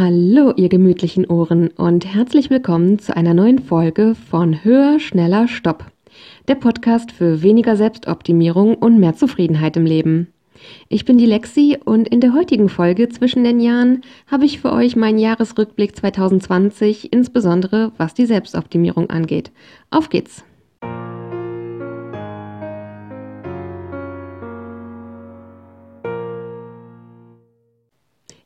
Hallo, ihr gemütlichen Ohren und herzlich willkommen zu einer neuen Folge von Höher, Schneller, Stopp. Der Podcast für weniger Selbstoptimierung und mehr Zufriedenheit im Leben. Ich bin die Lexi und in der heutigen Folge zwischen den Jahren habe ich für euch meinen Jahresrückblick 2020, insbesondere was die Selbstoptimierung angeht. Auf geht's!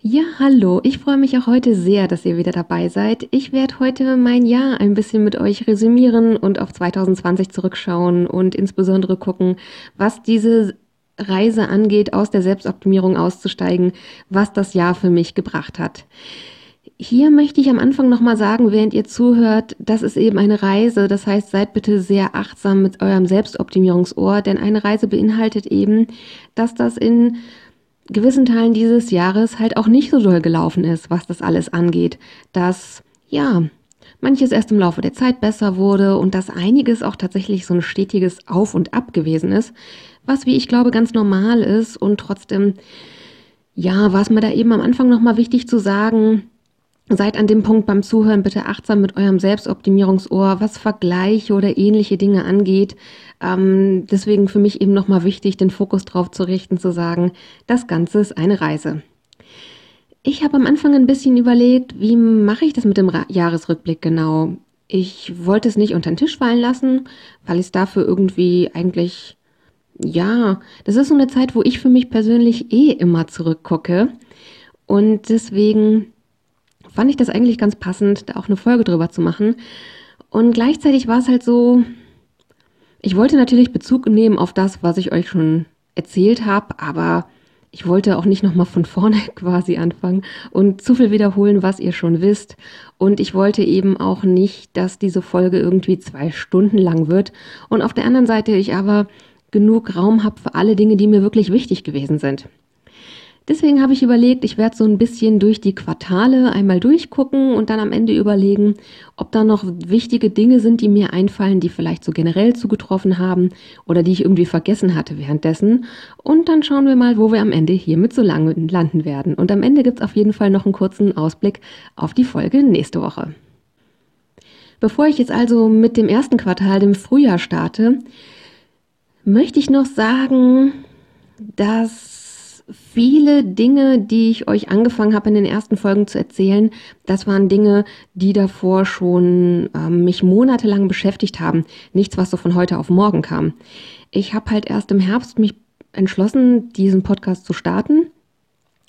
Ja, hallo. Ich freue mich auch heute sehr, dass ihr wieder dabei seid. Ich werde heute mein Jahr ein bisschen mit euch resümieren und auf 2020 zurückschauen und insbesondere gucken, was diese Reise angeht, aus der Selbstoptimierung auszusteigen, was das Jahr für mich gebracht hat. Hier möchte ich am Anfang nochmal sagen, während ihr zuhört, das ist eben eine Reise. Das heißt, seid bitte sehr achtsam mit eurem Selbstoptimierungsohr, denn eine Reise beinhaltet eben, dass das in gewissen Teilen dieses Jahres halt auch nicht so doll gelaufen ist, was das alles angeht. Dass, ja, manches erst im Laufe der Zeit besser wurde und dass einiges auch tatsächlich so ein stetiges Auf und Ab gewesen ist, was, wie ich glaube, ganz normal ist und trotzdem, ja, war es mir da eben am Anfang nochmal wichtig zu sagen, Seid an dem Punkt beim Zuhören bitte achtsam mit eurem Selbstoptimierungsohr, was Vergleiche oder ähnliche Dinge angeht. Ähm, deswegen für mich eben nochmal wichtig, den Fokus drauf zu richten, zu sagen, das Ganze ist eine Reise. Ich habe am Anfang ein bisschen überlegt, wie mache ich das mit dem Ra Jahresrückblick genau. Ich wollte es nicht unter den Tisch fallen lassen, weil ich es dafür irgendwie eigentlich, ja, das ist so eine Zeit, wo ich für mich persönlich eh immer zurückgucke. Und deswegen fand ich das eigentlich ganz passend, da auch eine Folge drüber zu machen. Und gleichzeitig war es halt so, ich wollte natürlich Bezug nehmen auf das, was ich euch schon erzählt habe, aber ich wollte auch nicht nochmal von vorne quasi anfangen und zu viel wiederholen, was ihr schon wisst. Und ich wollte eben auch nicht, dass diese Folge irgendwie zwei Stunden lang wird. Und auf der anderen Seite ich aber genug Raum habe für alle Dinge, die mir wirklich wichtig gewesen sind. Deswegen habe ich überlegt, ich werde so ein bisschen durch die Quartale einmal durchgucken und dann am Ende überlegen, ob da noch wichtige Dinge sind, die mir einfallen, die vielleicht so generell zugetroffen haben oder die ich irgendwie vergessen hatte währenddessen. Und dann schauen wir mal, wo wir am Ende hiermit so lange landen werden. Und am Ende gibt es auf jeden Fall noch einen kurzen Ausblick auf die Folge nächste Woche. Bevor ich jetzt also mit dem ersten Quartal, dem Frühjahr starte, möchte ich noch sagen, dass viele Dinge, die ich euch angefangen habe in den ersten Folgen zu erzählen, das waren Dinge, die davor schon ähm, mich monatelang beschäftigt haben. Nichts, was so von heute auf morgen kam. Ich habe halt erst im Herbst mich entschlossen, diesen Podcast zu starten.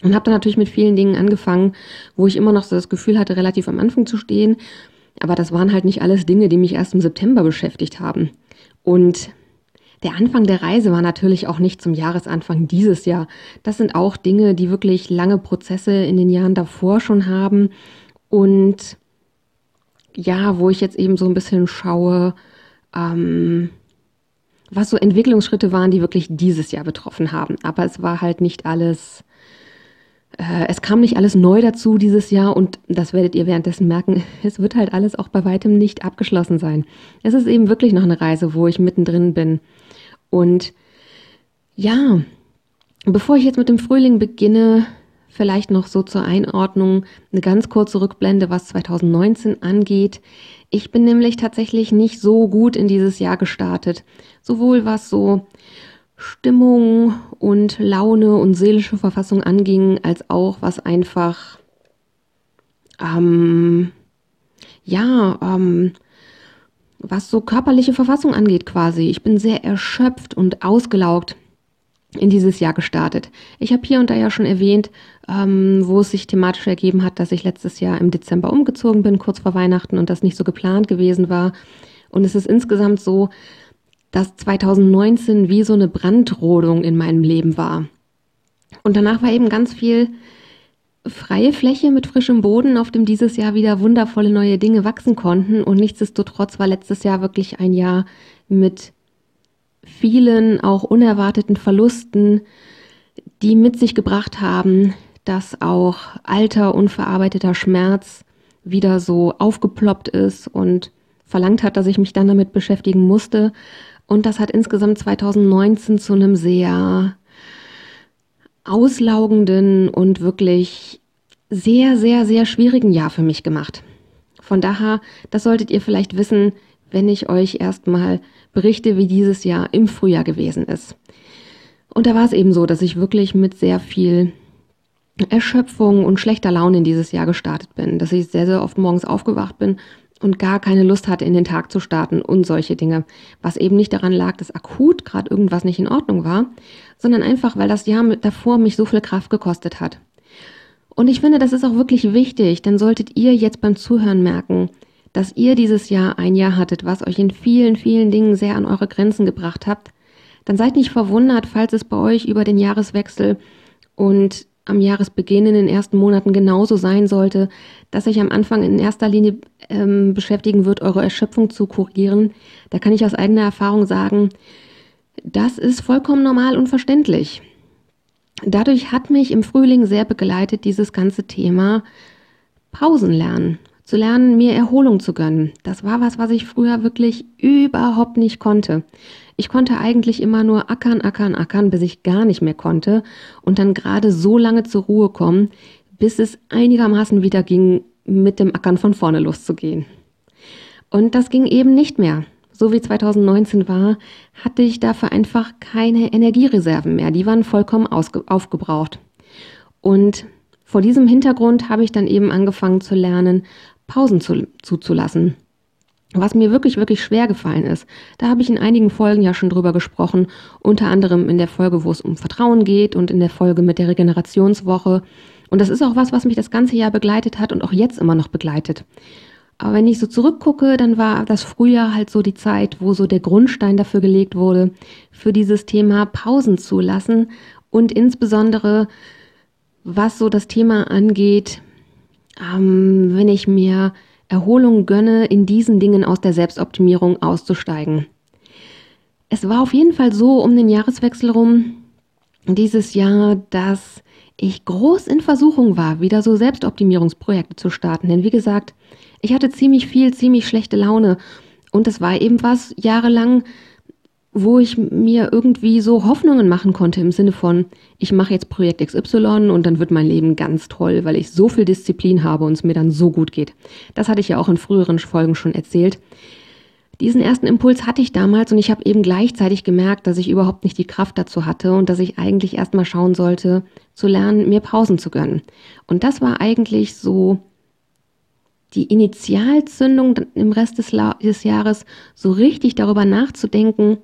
Und habe dann natürlich mit vielen Dingen angefangen, wo ich immer noch so das Gefühl hatte, relativ am Anfang zu stehen. Aber das waren halt nicht alles Dinge, die mich erst im September beschäftigt haben. Und der Anfang der Reise war natürlich auch nicht zum Jahresanfang dieses Jahr. Das sind auch Dinge, die wirklich lange Prozesse in den Jahren davor schon haben. Und ja, wo ich jetzt eben so ein bisschen schaue, ähm, was so Entwicklungsschritte waren, die wirklich dieses Jahr betroffen haben. Aber es war halt nicht alles, äh, es kam nicht alles neu dazu dieses Jahr und das werdet ihr währenddessen merken, es wird halt alles auch bei weitem nicht abgeschlossen sein. Es ist eben wirklich noch eine Reise, wo ich mittendrin bin. Und ja, bevor ich jetzt mit dem Frühling beginne, vielleicht noch so zur Einordnung eine ganz kurze Rückblende, was 2019 angeht. Ich bin nämlich tatsächlich nicht so gut in dieses Jahr gestartet. Sowohl was so Stimmung und Laune und seelische Verfassung anging, als auch was einfach, ähm, ja, ähm, was so körperliche Verfassung angeht quasi. Ich bin sehr erschöpft und ausgelaugt in dieses Jahr gestartet. Ich habe hier und da ja schon erwähnt, ähm, wo es sich thematisch ergeben hat, dass ich letztes Jahr im Dezember umgezogen bin, kurz vor Weihnachten und das nicht so geplant gewesen war. Und es ist insgesamt so, dass 2019 wie so eine Brandrodung in meinem Leben war. Und danach war eben ganz viel freie Fläche mit frischem Boden, auf dem dieses Jahr wieder wundervolle neue Dinge wachsen konnten. Und nichtsdestotrotz war letztes Jahr wirklich ein Jahr mit vielen auch unerwarteten Verlusten, die mit sich gebracht haben, dass auch alter, unverarbeiteter Schmerz wieder so aufgeploppt ist und verlangt hat, dass ich mich dann damit beschäftigen musste. Und das hat insgesamt 2019 zu einem sehr auslaugenden und wirklich sehr, sehr, sehr schwierigen Jahr für mich gemacht. Von daher, das solltet ihr vielleicht wissen, wenn ich euch erstmal berichte, wie dieses Jahr im Frühjahr gewesen ist. Und da war es eben so, dass ich wirklich mit sehr viel Erschöpfung und schlechter Laune in dieses Jahr gestartet bin, dass ich sehr, sehr oft morgens aufgewacht bin und gar keine Lust hatte, in den Tag zu starten und solche Dinge. Was eben nicht daran lag, dass akut gerade irgendwas nicht in Ordnung war, sondern einfach, weil das Jahr davor mich so viel Kraft gekostet hat. Und ich finde, das ist auch wirklich wichtig, denn solltet ihr jetzt beim Zuhören merken, dass ihr dieses Jahr ein Jahr hattet, was euch in vielen, vielen Dingen sehr an eure Grenzen gebracht habt, dann seid nicht verwundert, falls es bei euch über den Jahreswechsel und am Jahresbeginn in den ersten Monaten genauso sein sollte, dass sich am Anfang in erster Linie ähm, beschäftigen wird, eure Erschöpfung zu kurieren. Da kann ich aus eigener Erfahrung sagen, das ist vollkommen normal und verständlich. Dadurch hat mich im Frühling sehr begleitet dieses ganze Thema Pausen lernen zu lernen, mir Erholung zu gönnen. Das war was, was ich früher wirklich überhaupt nicht konnte. Ich konnte eigentlich immer nur ackern, ackern, ackern, bis ich gar nicht mehr konnte und dann gerade so lange zur Ruhe kommen, bis es einigermaßen wieder ging, mit dem Ackern von vorne loszugehen. Und das ging eben nicht mehr. So wie 2019 war, hatte ich dafür einfach keine Energiereserven mehr. Die waren vollkommen aufgebraucht. Und vor diesem Hintergrund habe ich dann eben angefangen zu lernen, Pausen zu, zuzulassen. Was mir wirklich, wirklich schwer gefallen ist, da habe ich in einigen Folgen ja schon drüber gesprochen, unter anderem in der Folge, wo es um Vertrauen geht und in der Folge mit der Regenerationswoche. Und das ist auch was, was mich das ganze Jahr begleitet hat und auch jetzt immer noch begleitet. Aber wenn ich so zurückgucke, dann war das Frühjahr halt so die Zeit, wo so der Grundstein dafür gelegt wurde, für dieses Thema Pausen zu lassen und insbesondere was so das Thema angeht, ähm, wenn ich mir Erholung gönne, in diesen Dingen aus der Selbstoptimierung auszusteigen. Es war auf jeden Fall so um den Jahreswechsel rum dieses Jahr, dass ich groß in Versuchung war, wieder so Selbstoptimierungsprojekte zu starten. Denn wie gesagt, ich hatte ziemlich viel, ziemlich schlechte Laune. Und es war eben was jahrelang, wo ich mir irgendwie so Hoffnungen machen konnte im Sinne von, ich mache jetzt Projekt XY und dann wird mein Leben ganz toll, weil ich so viel Disziplin habe und es mir dann so gut geht. Das hatte ich ja auch in früheren Folgen schon erzählt. Diesen ersten Impuls hatte ich damals und ich habe eben gleichzeitig gemerkt, dass ich überhaupt nicht die Kraft dazu hatte und dass ich eigentlich erstmal schauen sollte, zu lernen, mir Pausen zu gönnen. Und das war eigentlich so die Initialzündung im Rest des, des Jahres, so richtig darüber nachzudenken,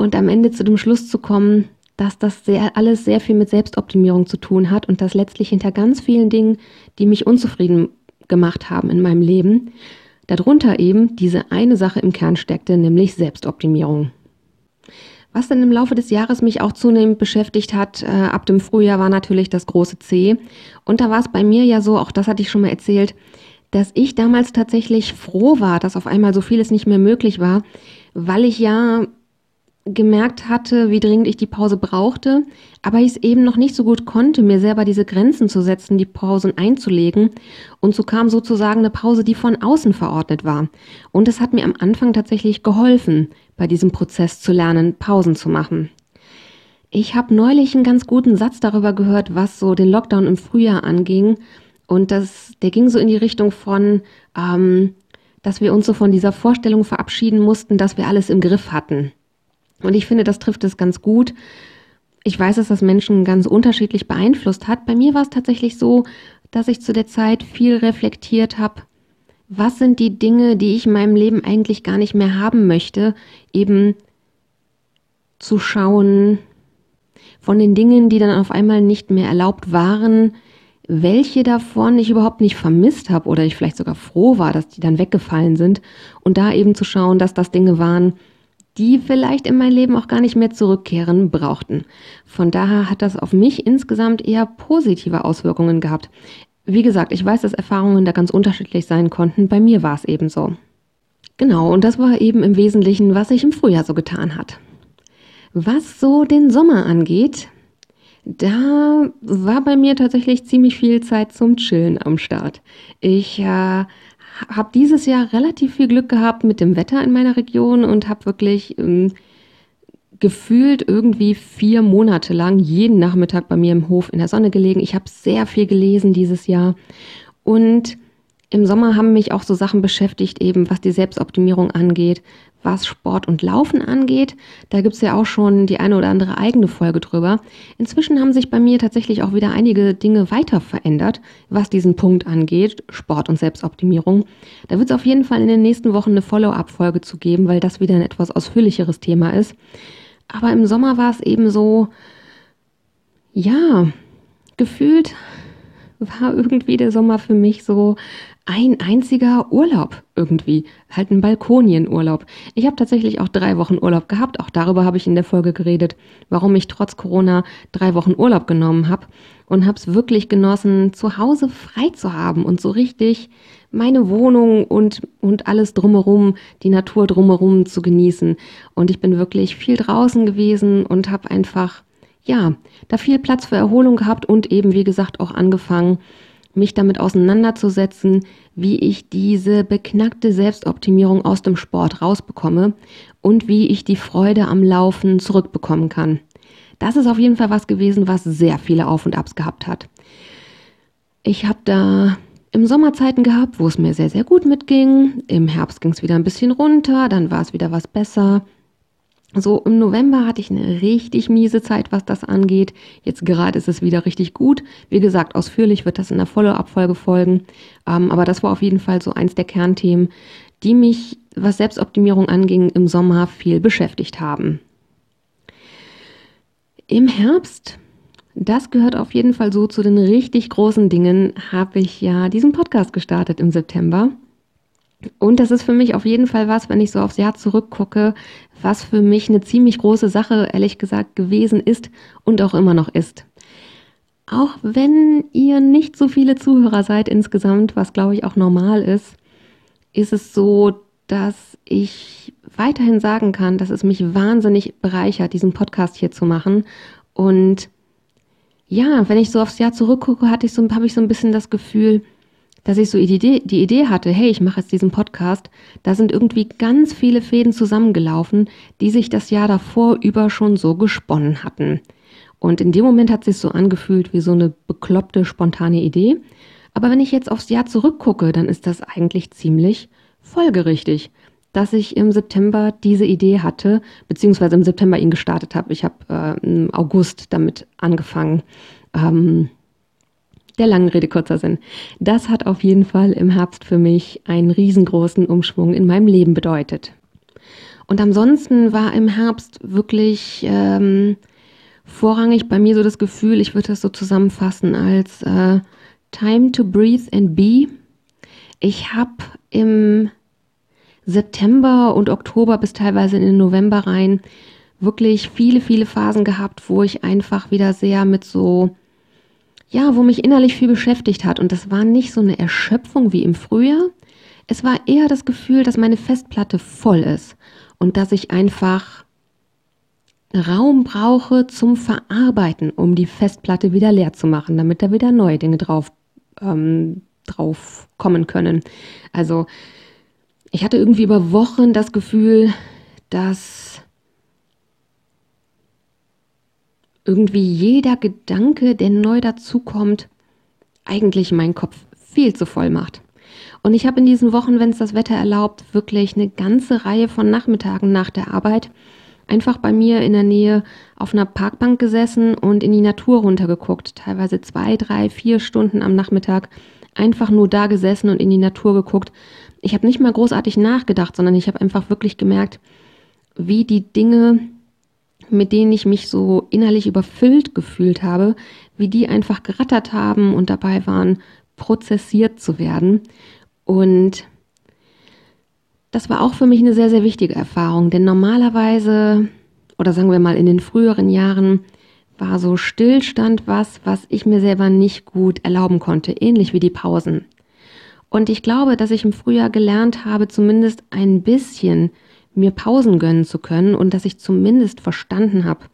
und am Ende zu dem Schluss zu kommen, dass das sehr, alles sehr viel mit Selbstoptimierung zu tun hat und dass letztlich hinter ganz vielen Dingen, die mich unzufrieden gemacht haben in meinem Leben, darunter eben diese eine Sache im Kern steckte, nämlich Selbstoptimierung. Was dann im Laufe des Jahres mich auch zunehmend beschäftigt hat, äh, ab dem Frühjahr war natürlich das große C. Und da war es bei mir ja so, auch das hatte ich schon mal erzählt, dass ich damals tatsächlich froh war, dass auf einmal so vieles nicht mehr möglich war, weil ich ja gemerkt hatte, wie dringend ich die Pause brauchte, aber ich es eben noch nicht so gut konnte, mir selber diese Grenzen zu setzen, die Pausen einzulegen. Und so kam sozusagen eine Pause, die von außen verordnet war. Und es hat mir am Anfang tatsächlich geholfen, bei diesem Prozess zu lernen, Pausen zu machen. Ich habe neulich einen ganz guten Satz darüber gehört, was so den Lockdown im Frühjahr anging. Und das, der ging so in die Richtung von, ähm, dass wir uns so von dieser Vorstellung verabschieden mussten, dass wir alles im Griff hatten. Und ich finde, das trifft es ganz gut. Ich weiß, dass das Menschen ganz unterschiedlich beeinflusst hat. Bei mir war es tatsächlich so, dass ich zu der Zeit viel reflektiert habe, was sind die Dinge, die ich in meinem Leben eigentlich gar nicht mehr haben möchte, eben zu schauen von den Dingen, die dann auf einmal nicht mehr erlaubt waren, welche davon ich überhaupt nicht vermisst habe oder ich vielleicht sogar froh war, dass die dann weggefallen sind und da eben zu schauen, dass das Dinge waren, die vielleicht in mein Leben auch gar nicht mehr zurückkehren brauchten. Von daher hat das auf mich insgesamt eher positive Auswirkungen gehabt. Wie gesagt, ich weiß, dass Erfahrungen da ganz unterschiedlich sein konnten. Bei mir war es eben so. Genau, und das war eben im Wesentlichen, was sich im Frühjahr so getan hat. Was so den Sommer angeht, da war bei mir tatsächlich ziemlich viel Zeit zum Chillen am Start. Ich äh, habe dieses Jahr relativ viel Glück gehabt mit dem Wetter in meiner Region und habe wirklich ähm, gefühlt irgendwie vier Monate lang jeden Nachmittag bei mir im Hof in der Sonne gelegen. Ich habe sehr viel gelesen dieses Jahr und im Sommer haben mich auch so Sachen beschäftigt, eben was die Selbstoptimierung angeht, was Sport und Laufen angeht. Da gibt's ja auch schon die eine oder andere eigene Folge drüber. Inzwischen haben sich bei mir tatsächlich auch wieder einige Dinge weiter verändert, was diesen Punkt angeht, Sport und Selbstoptimierung. Da wird es auf jeden Fall in den nächsten Wochen eine Follow-up-Folge zu geben, weil das wieder ein etwas ausführlicheres Thema ist. Aber im Sommer war es eben so, ja, gefühlt war irgendwie der Sommer für mich so ein einziger Urlaub irgendwie, halt ein Balkonienurlaub. Ich habe tatsächlich auch drei Wochen Urlaub gehabt, auch darüber habe ich in der Folge geredet, warum ich trotz Corona drei Wochen Urlaub genommen habe und habe es wirklich genossen, zu Hause frei zu haben und so richtig meine Wohnung und, und alles drumherum, die Natur drumherum zu genießen. Und ich bin wirklich viel draußen gewesen und habe einfach, ja, da viel Platz für Erholung gehabt und eben, wie gesagt, auch angefangen, mich damit auseinanderzusetzen, wie ich diese beknackte Selbstoptimierung aus dem Sport rausbekomme und wie ich die Freude am Laufen zurückbekommen kann. Das ist auf jeden Fall was gewesen, was sehr viele Auf und Abs gehabt hat. Ich habe da im Sommerzeiten gehabt, wo es mir sehr, sehr gut mitging. Im Herbst ging es wieder ein bisschen runter, dann war es wieder was besser. So im November hatte ich eine richtig miese Zeit, was das angeht. Jetzt gerade ist es wieder richtig gut. Wie gesagt, ausführlich wird das in der Follow-up-Folge folgen. Ähm, aber das war auf jeden Fall so eins der Kernthemen, die mich, was Selbstoptimierung anging, im Sommer viel beschäftigt haben. Im Herbst, das gehört auf jeden Fall so zu den richtig großen Dingen, habe ich ja diesen Podcast gestartet im September. Und das ist für mich auf jeden Fall was, wenn ich so aufs Jahr zurückgucke, was für mich eine ziemlich große Sache, ehrlich gesagt, gewesen ist und auch immer noch ist. Auch wenn ihr nicht so viele Zuhörer seid insgesamt, was glaube ich auch normal ist, ist es so, dass ich weiterhin sagen kann, dass es mich wahnsinnig bereichert, diesen Podcast hier zu machen. Und ja, wenn ich so aufs Jahr zurückgucke, hatte ich so, habe ich so ein bisschen das Gefühl, dass ich so die Idee, die Idee hatte, hey, ich mache jetzt diesen Podcast, da sind irgendwie ganz viele Fäden zusammengelaufen, die sich das Jahr davor über schon so gesponnen hatten. Und in dem Moment hat es sich so angefühlt wie so eine bekloppte, spontane Idee. Aber wenn ich jetzt aufs Jahr zurückgucke, dann ist das eigentlich ziemlich folgerichtig, dass ich im September diese Idee hatte, beziehungsweise im September ihn gestartet habe. Ich habe äh, im August damit angefangen. Ähm, der langen Rede kurzer Sinn. Das hat auf jeden Fall im Herbst für mich einen riesengroßen Umschwung in meinem Leben bedeutet. Und ansonsten war im Herbst wirklich ähm, vorrangig bei mir so das Gefühl, ich würde das so zusammenfassen als äh, Time to Breathe and Be. Ich habe im September und Oktober bis teilweise in den November rein wirklich viele, viele Phasen gehabt, wo ich einfach wieder sehr mit so ja, wo mich innerlich viel beschäftigt hat. Und das war nicht so eine Erschöpfung wie im Frühjahr. Es war eher das Gefühl, dass meine Festplatte voll ist und dass ich einfach Raum brauche zum Verarbeiten, um die Festplatte wieder leer zu machen, damit da wieder neue Dinge drauf, ähm, drauf kommen können. Also ich hatte irgendwie über Wochen das Gefühl, dass irgendwie jeder Gedanke, der neu dazukommt, eigentlich meinen Kopf viel zu voll macht. Und ich habe in diesen Wochen, wenn es das Wetter erlaubt, wirklich eine ganze Reihe von Nachmittagen nach der Arbeit einfach bei mir in der Nähe auf einer Parkbank gesessen und in die Natur runtergeguckt. Teilweise zwei, drei, vier Stunden am Nachmittag einfach nur da gesessen und in die Natur geguckt. Ich habe nicht mal großartig nachgedacht, sondern ich habe einfach wirklich gemerkt, wie die Dinge mit denen ich mich so innerlich überfüllt gefühlt habe, wie die einfach gerattert haben und dabei waren, prozessiert zu werden. Und das war auch für mich eine sehr, sehr wichtige Erfahrung, denn normalerweise, oder sagen wir mal in den früheren Jahren, war so Stillstand was, was ich mir selber nicht gut erlauben konnte, ähnlich wie die Pausen. Und ich glaube, dass ich im Frühjahr gelernt habe, zumindest ein bisschen mir Pausen gönnen zu können und dass ich zumindest verstanden habe,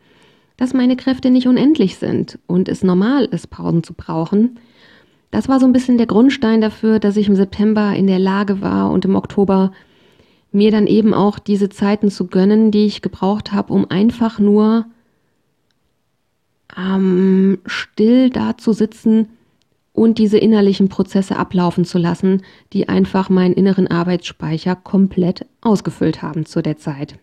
dass meine Kräfte nicht unendlich sind und es normal ist, Pausen zu brauchen. Das war so ein bisschen der Grundstein dafür, dass ich im September in der Lage war und im Oktober mir dann eben auch diese Zeiten zu gönnen, die ich gebraucht habe, um einfach nur ähm, still da zu sitzen und diese innerlichen Prozesse ablaufen zu lassen, die einfach meinen inneren Arbeitsspeicher komplett ausgefüllt haben zu der Zeit.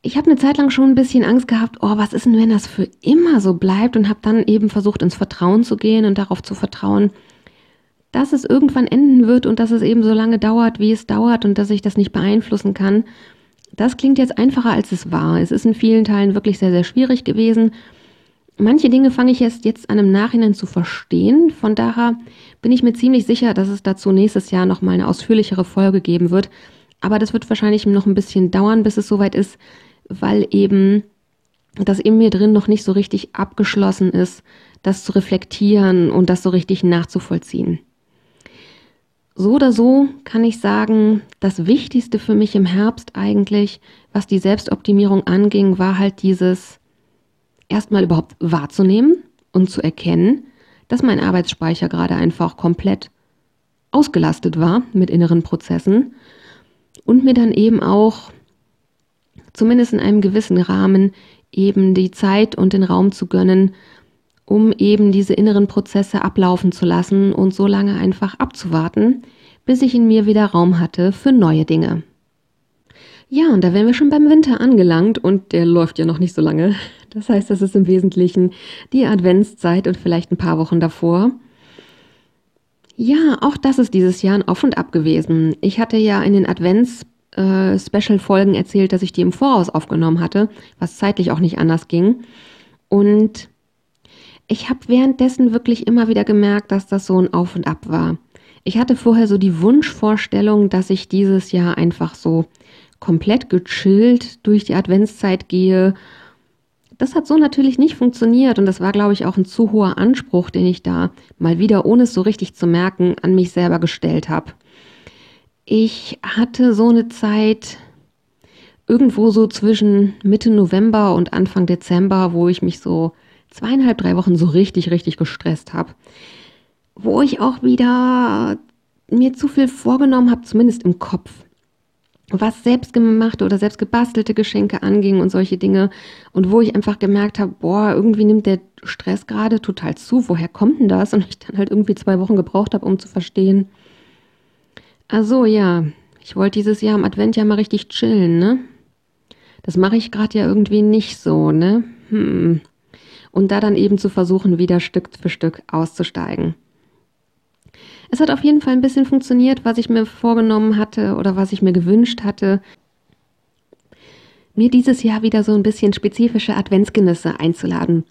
Ich habe eine Zeit lang schon ein bisschen Angst gehabt, oh, was ist denn, wenn das für immer so bleibt und habe dann eben versucht, ins Vertrauen zu gehen und darauf zu vertrauen, dass es irgendwann enden wird und dass es eben so lange dauert, wie es dauert und dass ich das nicht beeinflussen kann. Das klingt jetzt einfacher, als es war. Es ist in vielen Teilen wirklich sehr, sehr schwierig gewesen Manche Dinge fange ich erst jetzt an im Nachhinein zu verstehen. Von daher bin ich mir ziemlich sicher, dass es dazu nächstes Jahr nochmal eine ausführlichere Folge geben wird. Aber das wird wahrscheinlich noch ein bisschen dauern, bis es soweit ist, weil eben das in mir drin noch nicht so richtig abgeschlossen ist, das zu reflektieren und das so richtig nachzuvollziehen. So oder so kann ich sagen, das Wichtigste für mich im Herbst eigentlich, was die Selbstoptimierung anging, war halt dieses erstmal überhaupt wahrzunehmen und zu erkennen, dass mein Arbeitsspeicher gerade einfach komplett ausgelastet war mit inneren Prozessen und mir dann eben auch zumindest in einem gewissen Rahmen eben die Zeit und den Raum zu gönnen, um eben diese inneren Prozesse ablaufen zu lassen und so lange einfach abzuwarten, bis ich in mir wieder Raum hatte für neue Dinge. Ja, und da wären wir schon beim Winter angelangt und der läuft ja noch nicht so lange. Das heißt, das ist im Wesentlichen die Adventszeit und vielleicht ein paar Wochen davor. Ja, auch das ist dieses Jahr ein Auf und Ab gewesen. Ich hatte ja in den Advents-Special-Folgen äh, erzählt, dass ich die im Voraus aufgenommen hatte, was zeitlich auch nicht anders ging. Und ich habe währenddessen wirklich immer wieder gemerkt, dass das so ein Auf und Ab war. Ich hatte vorher so die Wunschvorstellung, dass ich dieses Jahr einfach so komplett gechillt durch die Adventszeit gehe. Das hat so natürlich nicht funktioniert und das war, glaube ich, auch ein zu hoher Anspruch, den ich da mal wieder, ohne es so richtig zu merken, an mich selber gestellt habe. Ich hatte so eine Zeit irgendwo so zwischen Mitte November und Anfang Dezember, wo ich mich so zweieinhalb, drei Wochen so richtig, richtig gestresst habe. Wo ich auch wieder mir zu viel vorgenommen habe, zumindest im Kopf was selbstgemachte oder selbstgebastelte Geschenke anging und solche Dinge. Und wo ich einfach gemerkt habe, boah, irgendwie nimmt der Stress gerade total zu. Woher kommt denn das? Und ich dann halt irgendwie zwei Wochen gebraucht habe, um zu verstehen. Also ja, ich wollte dieses Jahr am Advent ja mal richtig chillen, ne? Das mache ich gerade ja irgendwie nicht so, ne? Hm. Und da dann eben zu versuchen, wieder Stück für Stück auszusteigen. Es hat auf jeden Fall ein bisschen funktioniert, was ich mir vorgenommen hatte oder was ich mir gewünscht hatte. Mir dieses Jahr wieder so ein bisschen spezifische Adventsgenüsse einzuladen.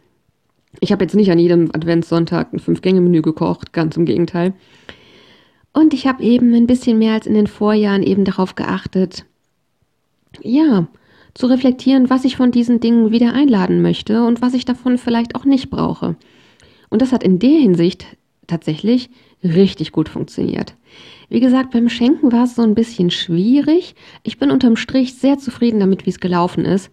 Ich habe jetzt nicht an jedem Adventssonntag ein Fünf-Gänge-Menü gekocht, ganz im Gegenteil. Und ich habe eben ein bisschen mehr als in den Vorjahren eben darauf geachtet, ja, zu reflektieren, was ich von diesen Dingen wieder einladen möchte und was ich davon vielleicht auch nicht brauche. Und das hat in der Hinsicht tatsächlich richtig gut funktioniert. Wie gesagt, beim Schenken war es so ein bisschen schwierig. Ich bin unterm Strich sehr zufrieden damit, wie es gelaufen ist.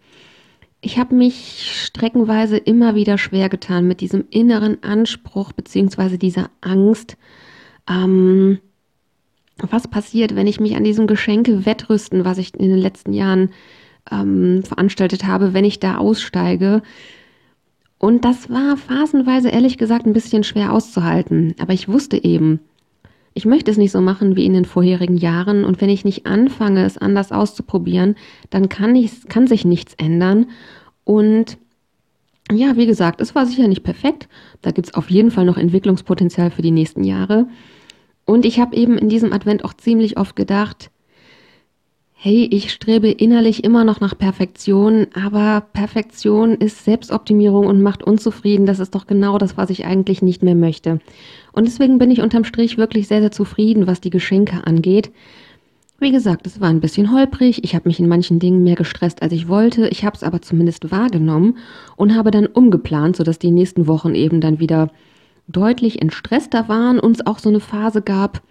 Ich habe mich streckenweise immer wieder schwer getan mit diesem inneren Anspruch bzw. dieser Angst. Ähm, was passiert, wenn ich mich an diesem Geschenke wettrüsten, was ich in den letzten Jahren ähm, veranstaltet habe, wenn ich da aussteige? Und das war phasenweise ehrlich gesagt ein bisschen schwer auszuhalten. Aber ich wusste eben, ich möchte es nicht so machen wie in den vorherigen Jahren. Und wenn ich nicht anfange, es anders auszuprobieren, dann kann, ich, kann sich nichts ändern. Und ja, wie gesagt, es war sicher nicht perfekt. Da gibt es auf jeden Fall noch Entwicklungspotenzial für die nächsten Jahre. Und ich habe eben in diesem Advent auch ziemlich oft gedacht, hey, ich strebe innerlich immer noch nach Perfektion, aber Perfektion ist Selbstoptimierung und macht unzufrieden. Das ist doch genau das, was ich eigentlich nicht mehr möchte. Und deswegen bin ich unterm Strich wirklich sehr, sehr zufrieden, was die Geschenke angeht. Wie gesagt, es war ein bisschen holprig. Ich habe mich in manchen Dingen mehr gestresst, als ich wollte. Ich habe es aber zumindest wahrgenommen und habe dann umgeplant, sodass die nächsten Wochen eben dann wieder deutlich entstresster waren und es auch so eine Phase gab,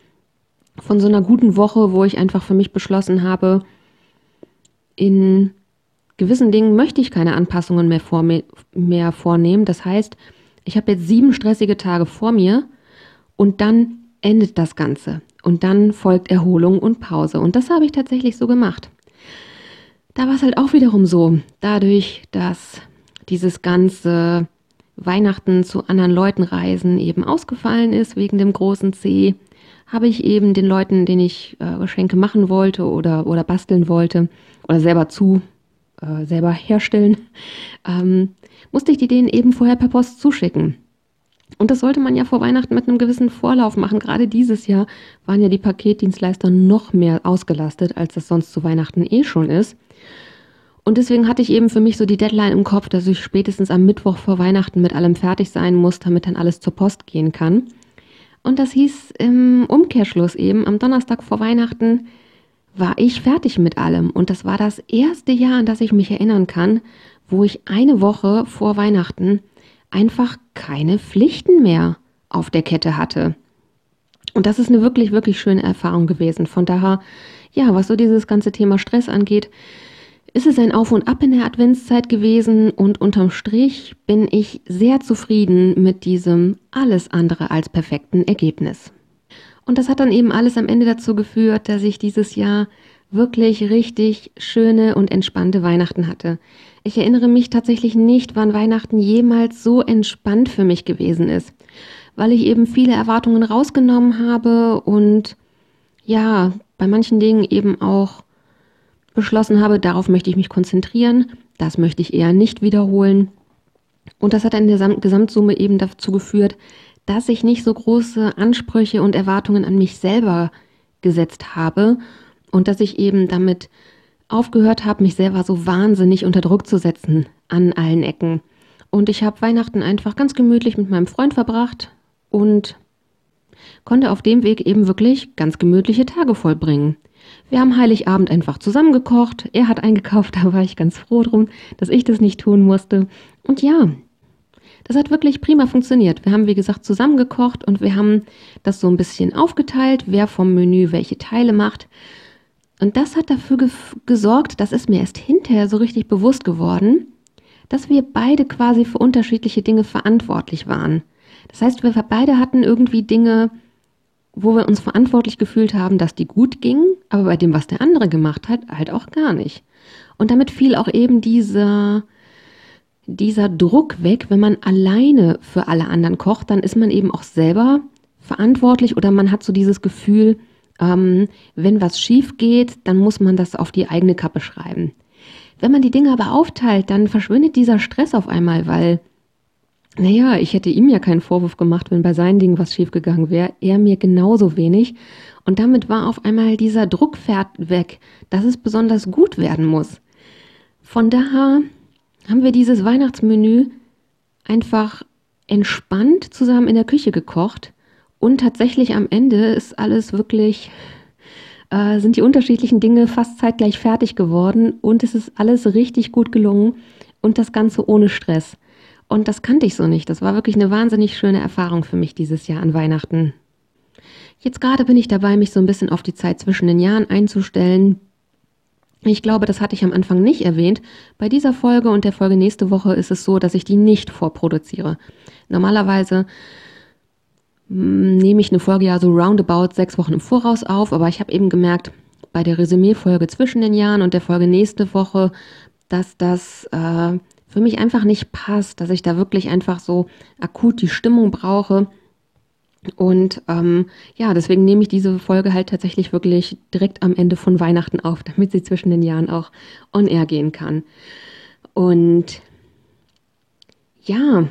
von so einer guten Woche, wo ich einfach für mich beschlossen habe, in gewissen Dingen möchte ich keine Anpassungen mehr, vor, mehr vornehmen. Das heißt, ich habe jetzt sieben stressige Tage vor mir und dann endet das Ganze und dann folgt Erholung und Pause. Und das habe ich tatsächlich so gemacht. Da war es halt auch wiederum so, dadurch, dass dieses ganze Weihnachten zu anderen Leuten reisen eben ausgefallen ist wegen dem großen C, habe ich eben den Leuten, denen ich äh, Geschenke machen wollte oder, oder basteln wollte oder selber zu, äh, selber herstellen, ähm, musste ich die denen eben vorher per Post zuschicken. Und das sollte man ja vor Weihnachten mit einem gewissen Vorlauf machen. Gerade dieses Jahr waren ja die Paketdienstleister noch mehr ausgelastet, als das sonst zu Weihnachten eh schon ist. Und deswegen hatte ich eben für mich so die Deadline im Kopf, dass ich spätestens am Mittwoch vor Weihnachten mit allem fertig sein muss, damit dann alles zur Post gehen kann. Und das hieß im Umkehrschluss eben, am Donnerstag vor Weihnachten war ich fertig mit allem. Und das war das erste Jahr, an das ich mich erinnern kann, wo ich eine Woche vor Weihnachten einfach keine Pflichten mehr auf der Kette hatte. Und das ist eine wirklich, wirklich schöne Erfahrung gewesen. Von daher, ja, was so dieses ganze Thema Stress angeht, ist es ein Auf und Ab in der Adventszeit gewesen und unterm Strich bin ich sehr zufrieden mit diesem alles andere als perfekten Ergebnis. Und das hat dann eben alles am Ende dazu geführt, dass ich dieses Jahr wirklich richtig schöne und entspannte Weihnachten hatte. Ich erinnere mich tatsächlich nicht, wann Weihnachten jemals so entspannt für mich gewesen ist, weil ich eben viele Erwartungen rausgenommen habe und ja, bei manchen Dingen eben auch beschlossen habe, darauf möchte ich mich konzentrieren, das möchte ich eher nicht wiederholen. Und das hat in der Gesamtsumme eben dazu geführt, dass ich nicht so große Ansprüche und Erwartungen an mich selber gesetzt habe und dass ich eben damit aufgehört habe, mich selber so wahnsinnig unter Druck zu setzen an allen Ecken. Und ich habe Weihnachten einfach ganz gemütlich mit meinem Freund verbracht und konnte auf dem Weg eben wirklich ganz gemütliche Tage vollbringen. Wir haben Heiligabend einfach zusammengekocht. Er hat eingekauft, da war ich ganz froh drum, dass ich das nicht tun musste. Und ja, das hat wirklich prima funktioniert. Wir haben, wie gesagt, zusammengekocht und wir haben das so ein bisschen aufgeteilt, wer vom Menü welche Teile macht. Und das hat dafür ge gesorgt, das ist mir erst hinterher so richtig bewusst geworden, dass wir beide quasi für unterschiedliche Dinge verantwortlich waren. Das heißt, wir beide hatten irgendwie Dinge, wo wir uns verantwortlich gefühlt haben, dass die gut gingen, aber bei dem, was der andere gemacht hat, halt auch gar nicht. Und damit fiel auch eben dieser, dieser Druck weg, wenn man alleine für alle anderen kocht, dann ist man eben auch selber verantwortlich oder man hat so dieses Gefühl, ähm, wenn was schief geht, dann muss man das auf die eigene Kappe schreiben. Wenn man die Dinge aber aufteilt, dann verschwindet dieser Stress auf einmal, weil naja, ich hätte ihm ja keinen Vorwurf gemacht, wenn bei seinen Dingen was schiefgegangen wäre. Er mir genauso wenig. Und damit war auf einmal dieser Druck weg, dass es besonders gut werden muss. Von daher haben wir dieses Weihnachtsmenü einfach entspannt zusammen in der Küche gekocht. Und tatsächlich am Ende ist alles wirklich, äh, sind die unterschiedlichen Dinge fast zeitgleich fertig geworden. Und es ist alles richtig gut gelungen. Und das Ganze ohne Stress. Und das kannte ich so nicht. Das war wirklich eine wahnsinnig schöne Erfahrung für mich dieses Jahr an Weihnachten. Jetzt gerade bin ich dabei, mich so ein bisschen auf die Zeit zwischen den Jahren einzustellen. Ich glaube, das hatte ich am Anfang nicht erwähnt. Bei dieser Folge und der Folge nächste Woche ist es so, dass ich die nicht vorproduziere. Normalerweise hm, nehme ich eine Folge ja so roundabout sechs Wochen im Voraus auf, aber ich habe eben gemerkt, bei der Resümee-Folge zwischen den Jahren und der Folge nächste Woche, dass das äh, für mich einfach nicht passt, dass ich da wirklich einfach so akut die Stimmung brauche. Und ähm, ja, deswegen nehme ich diese Folge halt tatsächlich wirklich direkt am Ende von Weihnachten auf, damit sie zwischen den Jahren auch on air gehen kann. Und ja,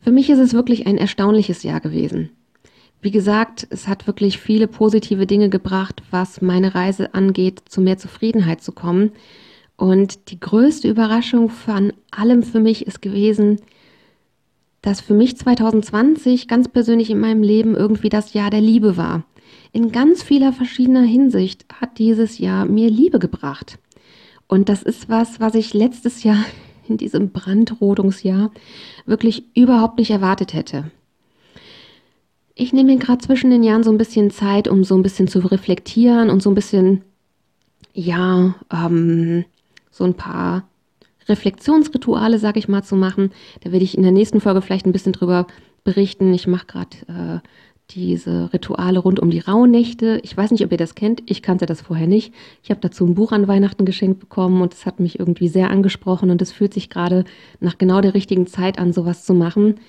für mich ist es wirklich ein erstaunliches Jahr gewesen. Wie gesagt, es hat wirklich viele positive Dinge gebracht, was meine Reise angeht, zu mehr Zufriedenheit zu kommen. Und die größte Überraschung von allem für mich ist gewesen, dass für mich 2020 ganz persönlich in meinem Leben irgendwie das Jahr der Liebe war. In ganz vieler verschiedener Hinsicht hat dieses Jahr mir Liebe gebracht. Und das ist was, was ich letztes Jahr in diesem Brandrodungsjahr wirklich überhaupt nicht erwartet hätte. Ich nehme mir gerade zwischen den Jahren so ein bisschen Zeit, um so ein bisschen zu reflektieren und so ein bisschen, ja, ähm, so ein paar Reflexionsrituale, sag ich mal, zu machen. Da werde ich in der nächsten Folge vielleicht ein bisschen drüber berichten. Ich mache gerade äh, diese Rituale rund um die Rauhnächte. Ich weiß nicht, ob ihr das kennt. Ich kannte das vorher nicht. Ich habe dazu ein Buch an Weihnachten geschenkt bekommen und es hat mich irgendwie sehr angesprochen und es fühlt sich gerade nach genau der richtigen Zeit an, sowas zu machen.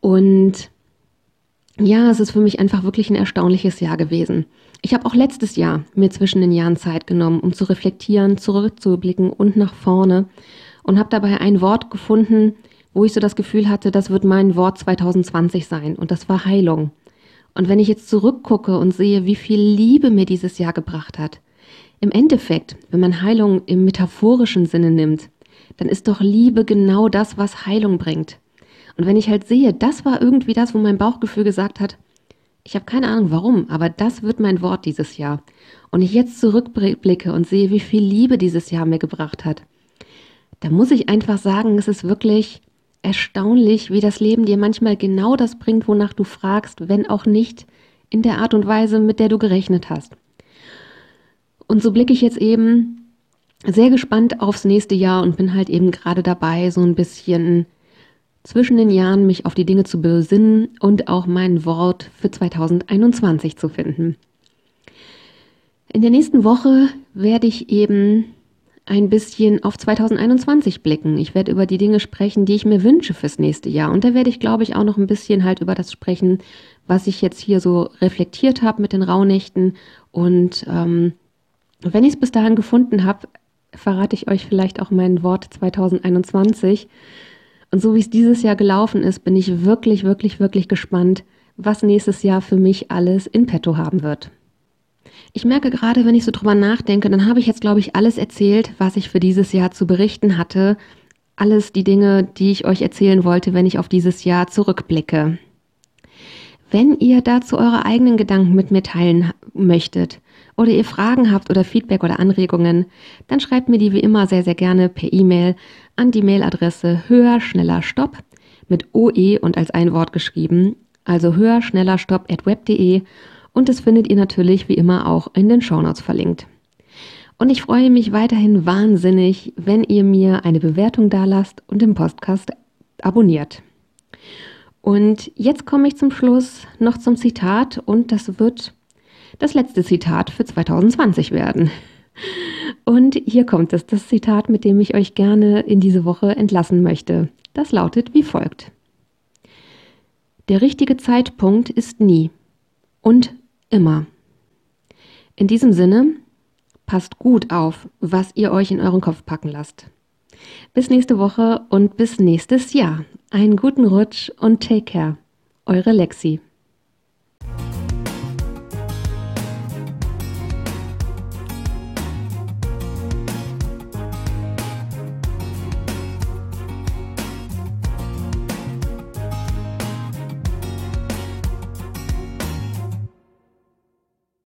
Und ja, es ist für mich einfach wirklich ein erstaunliches Jahr gewesen. Ich habe auch letztes Jahr mir zwischen den Jahren Zeit genommen, um zu reflektieren, zurückzublicken und nach vorne und habe dabei ein Wort gefunden, wo ich so das Gefühl hatte, das wird mein Wort 2020 sein und das war Heilung. Und wenn ich jetzt zurückgucke und sehe, wie viel Liebe mir dieses Jahr gebracht hat, im Endeffekt, wenn man Heilung im metaphorischen Sinne nimmt, dann ist doch Liebe genau das, was Heilung bringt. Und wenn ich halt sehe, das war irgendwie das, wo mein Bauchgefühl gesagt hat, ich habe keine Ahnung warum, aber das wird mein Wort dieses Jahr. Und ich jetzt zurückblicke und sehe, wie viel Liebe dieses Jahr mir gebracht hat, da muss ich einfach sagen, es ist wirklich erstaunlich, wie das Leben dir manchmal genau das bringt, wonach du fragst, wenn auch nicht in der Art und Weise, mit der du gerechnet hast. Und so blicke ich jetzt eben sehr gespannt aufs nächste Jahr und bin halt eben gerade dabei, so ein bisschen zwischen den Jahren mich auf die Dinge zu besinnen und auch mein Wort für 2021 zu finden. In der nächsten Woche werde ich eben ein bisschen auf 2021 blicken. Ich werde über die Dinge sprechen, die ich mir wünsche fürs nächste Jahr. Und da werde ich, glaube ich, auch noch ein bisschen halt über das sprechen, was ich jetzt hier so reflektiert habe mit den Rauhnächten. Und ähm, wenn ich es bis dahin gefunden habe, verrate ich euch vielleicht auch mein Wort 2021. Und so wie es dieses Jahr gelaufen ist, bin ich wirklich, wirklich, wirklich gespannt, was nächstes Jahr für mich alles in petto haben wird. Ich merke gerade, wenn ich so drüber nachdenke, dann habe ich jetzt, glaube ich, alles erzählt, was ich für dieses Jahr zu berichten hatte. Alles die Dinge, die ich euch erzählen wollte, wenn ich auf dieses Jahr zurückblicke. Wenn ihr dazu eure eigenen Gedanken mit mir teilen möchtet oder ihr Fragen habt oder Feedback oder Anregungen, dann schreibt mir die wie immer sehr, sehr gerne per E-Mail an die Mailadresse höher, schneller, stopp mit OE und als ein Wort geschrieben, also höher, schneller, stopp at web.de und das findet ihr natürlich wie immer auch in den Shownotes verlinkt. Und ich freue mich weiterhin wahnsinnig, wenn ihr mir eine Bewertung dalasst und den Podcast abonniert. Und jetzt komme ich zum Schluss noch zum Zitat und das wird das letzte Zitat für 2020 werden. Und hier kommt es, das Zitat, mit dem ich euch gerne in diese Woche entlassen möchte. Das lautet wie folgt. Der richtige Zeitpunkt ist nie und Immer. In diesem Sinne, passt gut auf, was ihr euch in euren Kopf packen lasst. Bis nächste Woche und bis nächstes Jahr. Einen guten Rutsch und take care. Eure Lexi.